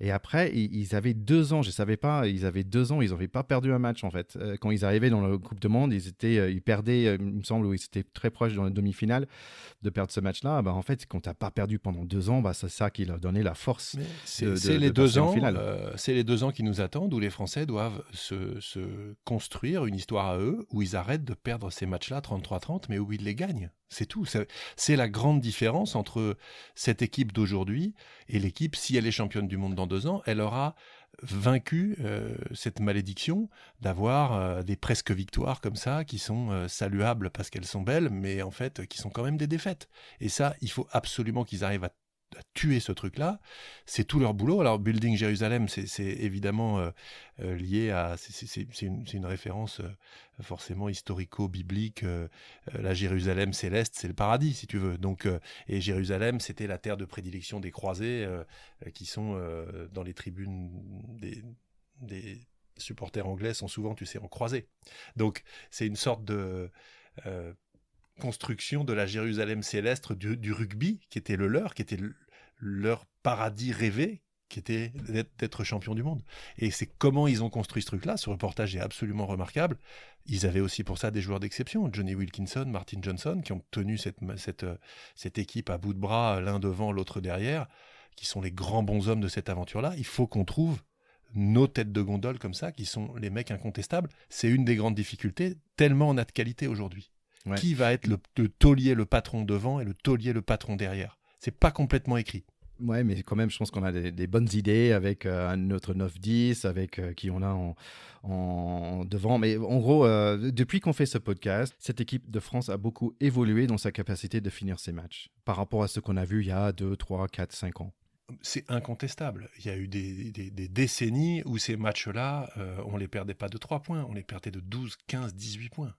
Et après, ils, avaient deux ans, je ne savais pas, ils avaient deux ans, ils n'avaient pas perdu un match en fait. Euh, quand ils arrivaient dans la Coupe de Monde, ils, étaient, euh, ils perdaient, euh, il me semble, ou ils étaient très proches dans la demi-finale de perdre ce match-là. Bah, en fait, quand tu n'as pas perdu pendant deux ans, bah, c'est ça qui leur donnait la force. C'est les, deux ans, c'est les deux ans qui nous attendent où les Français doivent se, se construire une histoire à eux où ils arrêtent de perdre ces matchs-là 33-30, mais où ils les gagnent. C'est tout. C'est la grande différence entre cette équipe d'aujourd'hui et l'équipe, si elle est championne du monde dans deux ans, elle aura vaincu euh, cette malédiction d'avoir euh, des presque victoires comme ça qui sont euh, saluables parce qu'elles sont belles, mais en fait qui sont quand même des défaites. Et ça, il faut absolument qu'ils arrivent à tuer ce truc-là. C'est tout leur boulot. Alors, Building Jérusalem, c'est évidemment euh, euh, lié à. C'est une, référence euh, forcément historico-biblique. la Jérusalem céleste, c'est le paradis, si tu veux. Donc, et Jérusalem, c'était la terre de prédilection des croisés qui sont dans les tribunes des, des, supporters anglais, sont souvent, tu sais, en croisés. Donc, c'est une sorte de construction de la Jérusalem céleste du, rugby, qui était le leur, qui était leur paradis rêvé, qui était d'être champion du monde. Et c'est comment ils ont construit ce truc-là. Ce reportage est absolument remarquable. Ils avaient aussi pour ça des joueurs d'exception, Johnny Wilkinson, Martin Johnson, qui ont tenu cette, cette, équipe à bout de bras, l'un devant, l'autre derrière, qui sont les grands bons hommes de cette aventure-là. Il faut qu'on trouve nos têtes de gondole comme ça, qui sont les mecs incontestables. C'est une des grandes difficultés, tellement on a de qualité aujourd'hui. Qui va être le, taulier, le patron devant et le taulier, le patron derrière? C'est pas complètement écrit. Ouais, mais quand même, je pense qu'on a des, bonnes idées avec euh, notre 9-10, avec euh, qui on a en, devant. Mais en gros, euh, depuis qu'on fait ce podcast, cette équipe de France a beaucoup évolué dans sa capacité de finir ses matchs par rapport à ce qu'on a vu il y a 2, 3, 4, 5 ans. C'est incontestable. Il y a eu des, décennies où ces matchs-là, on les perdait pas de 3 points, on les perdait de 12, 15, 18 points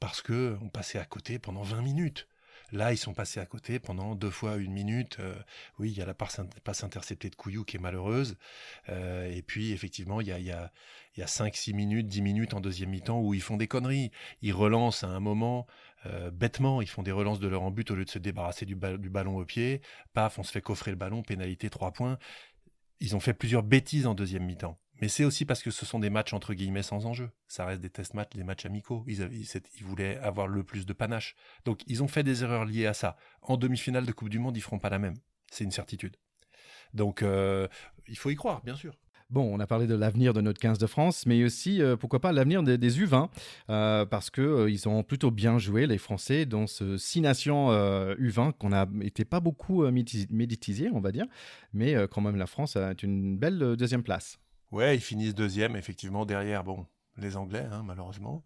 parce que on passait à côté pendant 20 minutes. Là, ils sont passés à côté pendant deux fois une minute. Euh, oui, il y a la passe interceptée de Couillou qui est malheureuse. Euh, et puis, effectivement, il y a, y a, y a 5-6 minutes, 10 minutes en deuxième mi-temps où ils font des conneries. Ils relancent à un moment, euh, bêtement, ils font des relances de leur en but au lieu de se débarrasser du, du ballon au pied. Paf, on se fait coffrer le ballon, pénalité 3 points. Ils ont fait plusieurs bêtises en deuxième mi-temps. Mais c'est aussi parce que ce sont des matchs entre guillemets sans enjeu. Ça reste des test matchs, des matchs amicaux. Ils, voulaient avoir le plus de panache. Donc ils ont fait des erreurs liées à ça. En demi-finale de Coupe du Monde, ils feront pas la même. C'est une certitude. Donc euh, il faut y croire, bien sûr. Bon, on a parlé de l'avenir de notre 15 de France, mais aussi, euh, pourquoi pas, l'avenir des, U20, euh, parce qu'ils ils ont plutôt bien joué, les Français, dans ce 6 nations U20 qu'on a été pas beaucoup méditisé, on va dire, mais quand même la France a une belle deuxième place. Ouais, ils finissent deuxième, effectivement, derrière, bon, les Anglais, hein, malheureusement,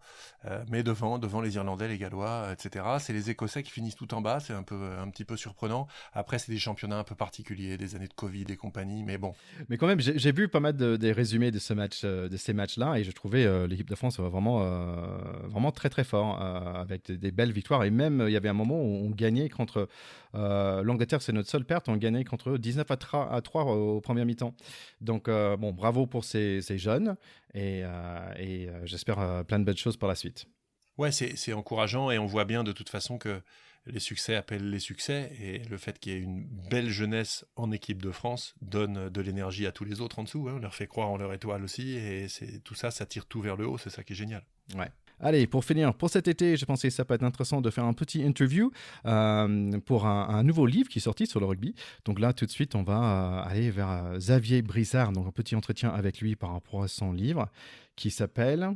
euh, mais devant, devant les Irlandais, les Gallois, etc. C'est les Écossais qui finissent tout en bas, c'est un peu, un petit peu surprenant. Après, c'est des championnats un peu particuliers, des années de Covid et compagnie, mais bon. Mais quand même, j'ai vu pas mal de, des résumés de ce match, euh, de ces matchs-là, et je trouvais euh, l'équipe de France vraiment, vraiment très très fort, avec des, belles victoires. Et même, il y avait un moment où on gagnait contre l'Angleterre, c'est notre seule perte, on gagnait contre 19 à 3, à 3 au, premier mi-temps. Donc bon, bravo pour ces jeunes, et, et j'espère plein de belles choses pour la suite. Ouais, c'est encourageant et on voit bien de toute façon que les succès appellent les succès et le fait qu'il y ait une belle jeunesse en équipe de France donne de l'énergie à tous les autres en dessous. Hein. On leur fait croire en leur étoile aussi et tout ça, ça tire tout vers le haut. C'est ça qui est génial. Ouais. Allez, pour finir, pour cet été, j'ai pensé que ça peut être intéressant de faire un petit interview euh, pour un, nouveau livre qui est sorti sur le rugby. Donc là, tout de suite, on va euh, aller vers euh, Xavier Brissard, donc un petit entretien avec lui par rapport à son livre qui s'appelle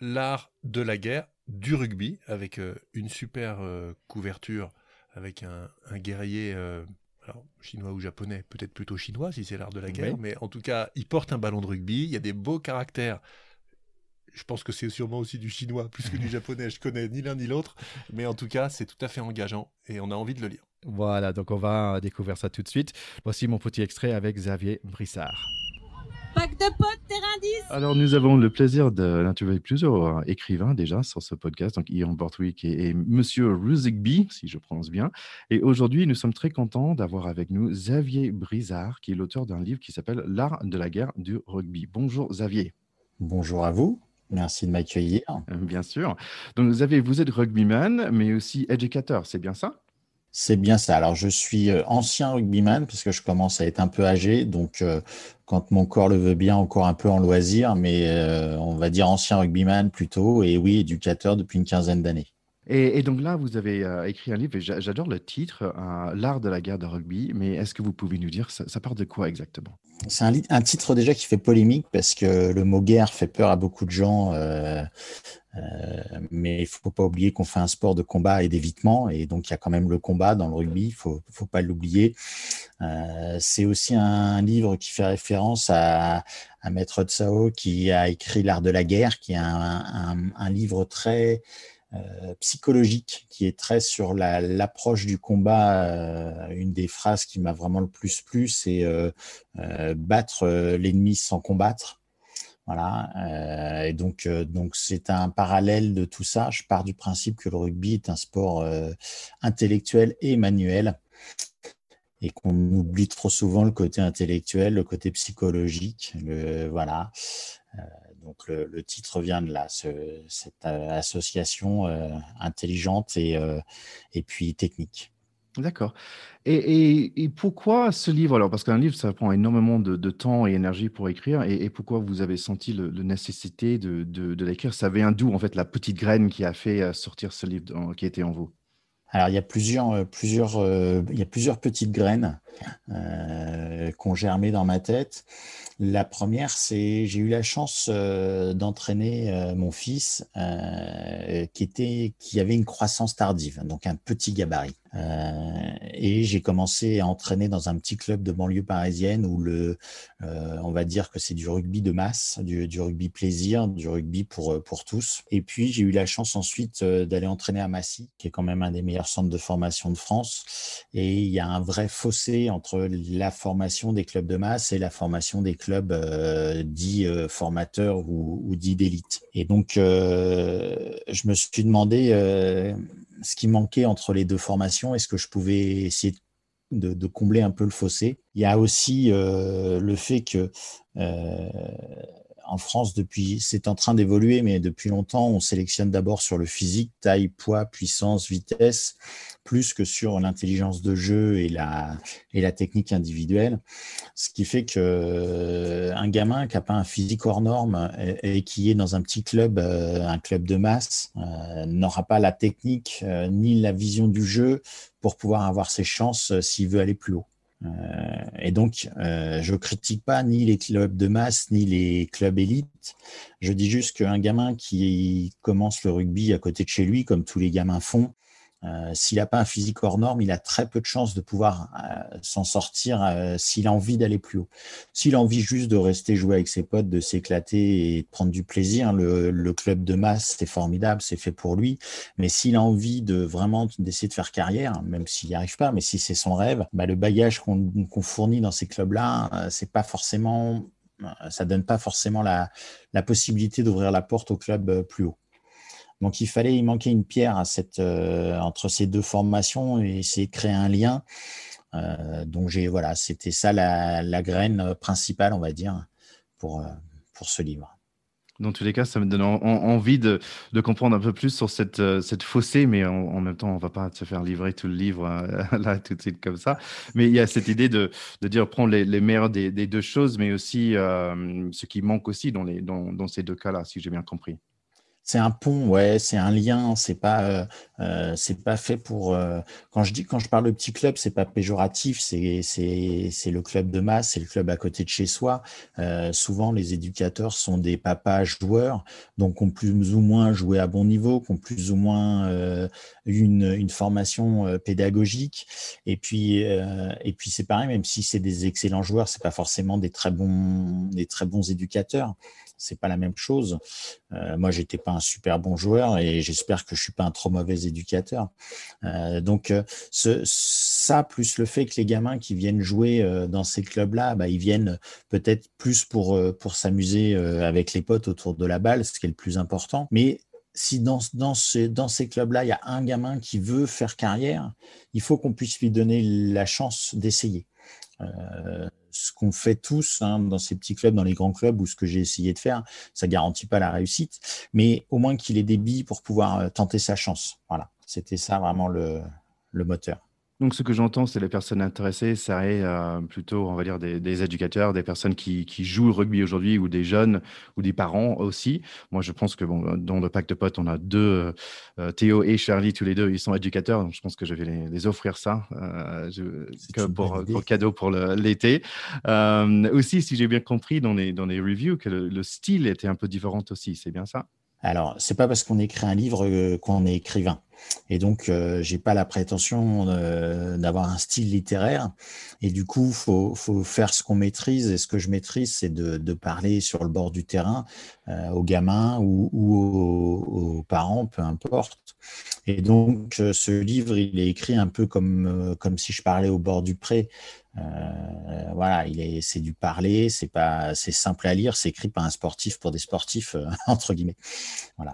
L'art de la guerre du rugby avec une super couverture avec un, guerrier. alors, chinois ou japonais, peut-être plutôt chinois si c'est l'art de la guerre, mais en tout cas, il porte un ballon de rugby, il y a des beaux caractères je pense que c'est sûrement aussi du chinois plus que du japonais. Je connais ni l'un ni l'autre, mais en tout cas, c'est tout à fait engageant et on a envie de le lire. Voilà, donc on va découvrir ça tout de suite. Voici mon petit extrait avec Xavier Brissard. Pack de potes, terrain 10 Alors, nous avons le plaisir d'interviewer plusieurs écrivains déjà sur ce podcast, donc Ian Bortwick et, Monsieur Ruzigby, si je prononce bien. Et aujourd'hui, nous sommes très contents d'avoir avec nous Xavier Brizard, qui est l'auteur d'un livre qui s'appelle L'art de la guerre du rugby. Bonjour Xavier. Bonjour à vous. Merci de m'accueillir. Euh, bien sûr. Donc, vous, avez, vous êtes rugbyman, mais aussi éducateur, c'est bien ça? C'est bien ça. Alors, je suis euh, ancien rugbyman, parce que je commence à être un peu âgé. Donc, euh, quand mon corps le veut bien, encore un peu en loisir, mais on va dire ancien rugbyman plutôt. Et oui, éducateur depuis une quinzaine d'années. Et, donc là, vous avez écrit un livre, j'adore le titre, L'art de la guerre de rugby, mais est-ce que vous pouvez nous dire, ça, ça part de quoi exactement? C'est un, titre déjà qui fait polémique parce que le mot guerre fait peur à beaucoup de gens. Euh, mais il faut pas oublier qu'on fait un sport de combat et d'évitement, et donc il y a quand même le combat dans le rugby, il faut, faut pas l'oublier. Euh, c'est aussi un livre qui fait référence à, à Maître Tsao qui a écrit L'art de la guerre, qui est un, livre très euh, psychologique, qui est très sur l'approche du combat. Euh, une des phrases qui m'a vraiment le plus plu, c'est euh, battre l'ennemi sans combattre. Voilà. Euh, et donc, euh, donc c'est un parallèle de tout ça. Je pars du principe que le rugby est un sport euh, intellectuel et manuel, et qu'on oublie trop souvent le côté intellectuel, le côté psychologique. Le, voilà. Donc le, le, titre vient de là, ce, cette association intelligente et, et puis technique. D'accord. Et, pourquoi ce livre alors? Parce qu'un livre, ça prend énormément de, temps et énergie pour écrire. Et, pourquoi vous avez senti le, nécessité de, l'écrire? Ça vient d'où, en fait, la petite graine qui a fait euh, sortir ce livre qui était en vous? Alors, il y a plusieurs, euh, plusieurs, euh, il y a plusieurs petites graines euh, qui germé dans ma tête. La première, c'est j'ai eu la chance d'entraîner mon fils qui était qui avait une croissance tardive, donc un petit gabarit. et j'ai commencé à entraîner dans un petit club de banlieue parisienne où le, on va dire que c'est du rugby de masse, du, du, rugby plaisir, du rugby pour pour tous. Et puis j'ai eu la chance ensuite d'aller entraîner à Massy, qui est quand même un des meilleurs centre de formation de France. Et il y a un vrai fossé entre la formation des clubs de masse et la formation des clubs euh, dits euh, formateurs ou, dits d'élite. Et donc, euh, je me suis demandé ce qui manquait entre les deux formations. Est-ce que je pouvais essayer de, de, combler un peu le fossé? Il y a aussi le fait que en France depuis, c'est en train d'évoluer, mais depuis longtemps, on sélectionne d'abord sur le physique, taille, poids, puissance, vitesse, plus que sur l'intelligence de jeu et la, et technique individuelle. Ce qui fait que euh, un gamin qui n'a pas un physique hors norme et, qui est dans un petit club, euh, un club de masse, euh, n'aura pas la technique ni la vision du jeu pour pouvoir avoir ses chances s'il veut aller plus haut. Euh, et donc, euh, je critique pas ni les clubs de masse ni les clubs élites. Je dis juste qu'un gamin qui commence le rugby à côté de chez lui, comme tous les gamins font, euh, s'il n'a pas un physique hors norme, il a très peu de chances de pouvoir euh, s'en sortir euh, s'il a envie d'aller plus haut. S'il a envie juste de rester jouer avec ses potes, de s'éclater et de prendre du plaisir, le, club de masse, c'est formidable, c'est fait pour lui. Mais s'il a envie de vraiment d'essayer de faire carrière, même s'il n'y arrive pas, mais si c'est son rêve, bah, le bagage qu'on fournit dans ces clubs-là, c'est pas forcément, ça donne pas forcément la, la possibilité d'ouvrir la porte au club plus haut. Donc il fallait, il manquait une pierre à cette, euh, entre ces deux formations et essayer de créer un lien. Euh, donc j'ai voilà, c'était ça la, la, graine principale, on va dire, pour, euh, pour ce livre. Dans tous les cas, ça me donne envie de, de, comprendre un peu plus sur cette, cette fossée, mais en, même temps, on va pas se faire livrer tout le livre là tout de suite comme ça. Mais il y a cette idée de, de dire prendre les, les des, des, deux choses, mais aussi ce qui manque aussi dans, les, dans, dans ces deux cas-là, si j'ai bien compris c'est un pont, ouais, c'est un lien. C'est pas, euh, euh, c'est pas fait pour. Euh, quand je dis, quand je parle de petit club, c'est pas péjoratif. C'est, c'est, c'est le club de masse, c'est le club à côté de chez soi. souvent, les éducateurs sont des papas joueurs, donc ont plus ou moins joué à bon niveau, ont plus ou moins une, une formation pédagogique. Et puis, et puis c'est pareil, même si c'est des excellents joueurs, c'est pas forcément des très bons, des très bons éducateurs c'est pas la même chose. Euh, moi, j'étais pas un super bon joueur et j'espère que je suis pas un trop mauvais éducateur. Euh, donc, euh, ça plus le fait que les gamins qui viennent jouer euh, dans ces clubs-là, bah, ils viennent peut-être plus pour pour s'amuser avec les potes autour de la balle, ce qui est le plus important. Mais si dans, ces clubs-là, il y a un gamin qui veut faire carrière, il faut qu'on puisse lui donner la chance d'essayer. Ce qu'on fait tous hein, dans ces petits clubs, dans les grands clubs, ou ce que j'ai essayé de faire, ça garantit pas la réussite, mais au moins qu'il ait des billes pour pouvoir euh, tenter sa chance. Voilà, c'était ça vraiment le, le moteur. Donc, ce que j'entends, c'est les personnes intéressées, ça est euh, plutôt, on va dire, des, éducateurs, des personnes qui, jouent au rugby aujourd'hui, ou des jeunes, ou des parents aussi. Moi, je pense que bon, dans le pack de potes, on a deux, euh, Théo et Charlie, tous les deux, ils sont éducateurs. Donc, je pense que je vais les, offrir ça euh, pour, cadeau pour l'été. aussi, si j'ai bien compris dans les, dans les reviews, que le style était un peu différent aussi. C'est bien ça? Alors, c'est pas parce qu'on écrit un livre euh, qu'on est écrivain. Et donc, euh, j'ai pas la prétention euh, d'avoir un style littéraire. Et du coup, faut, faut faire ce qu'on maîtrise. Et ce que je maîtrise, c'est de, parler sur le bord du terrain aux gamins ou, aux, parents, peu importe. Et donc, ce livre, il est écrit un peu comme, si je parlais au bord du pré. Euh, voilà, il est, c'est du parler, c'est pas, c'est simple à lire, c'est écrit par un sportif pour des sportifs euh, entre guillemets. Voilà.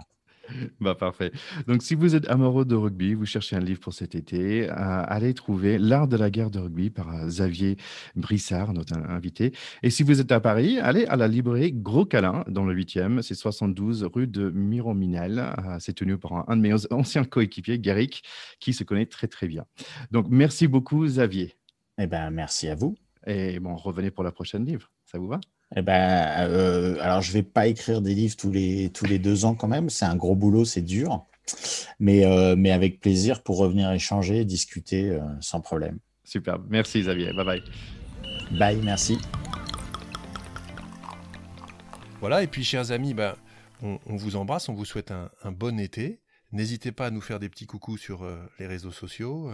Bah, parfait. Donc, si vous êtes amoureux de rugby, vous cherchez un livre pour cet été, euh, allez trouver L'art de la guerre de rugby par Xavier Brissard, notre invité. Et si vous êtes à Paris, allez à la librairie Gros Câlin dans le 8e. C'est 72 rue de Mirominel. c'est tenu par un, de mes anciens coéquipiers, Garrick, qui se connaît très, très bien. Donc, merci beaucoup, Xavier. Eh ben, merci à vous. Et bon, revenez pour la prochaine livre. Ça vous va? Eh ben, euh, alors je vais pas écrire des livres tous les, tous les deux ans quand même. C'est un gros boulot, c'est dur. Mais, euh, mais avec plaisir pour revenir échanger, discuter euh, sans problème. Super. Merci Xavier. Bye bye. Bye, merci. Voilà, et puis chers amis, ben, on, vous embrasse, on vous souhaite un, un bon été. N'hésitez pas à nous faire des petits coucous sur les réseaux sociaux.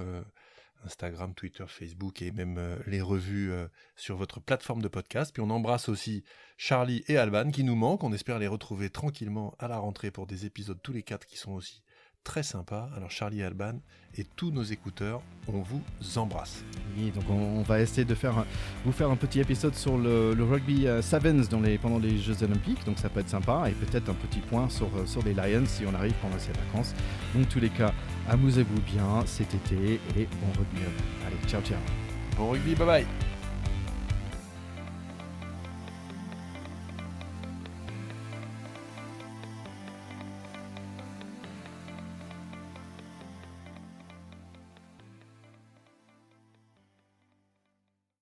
Instagram, Twitter, Facebook et même euh, les revues euh, sur votre plateforme de podcast. Puis on embrasse aussi Charlie et Alban qui nous manquent. On espère les retrouver tranquillement à la rentrée pour des épisodes tous les quatre qui sont aussi très sympas. Alors Charlie et Alban et tous nos écouteurs, on vous embrasse. Oui, donc on, va essayer de faire vous faire un petit épisode sur le, rugby euh, sevens pendant les Jeux Olympiques, donc ça peut être sympa, et peut-être un petit point sur, sur les Lions si on arrive pendant ces vacances. Donc tous les cas, Amusez-vous bien cet été et bon rugby Allez, ciao ciao. Bon rugby, bye bye.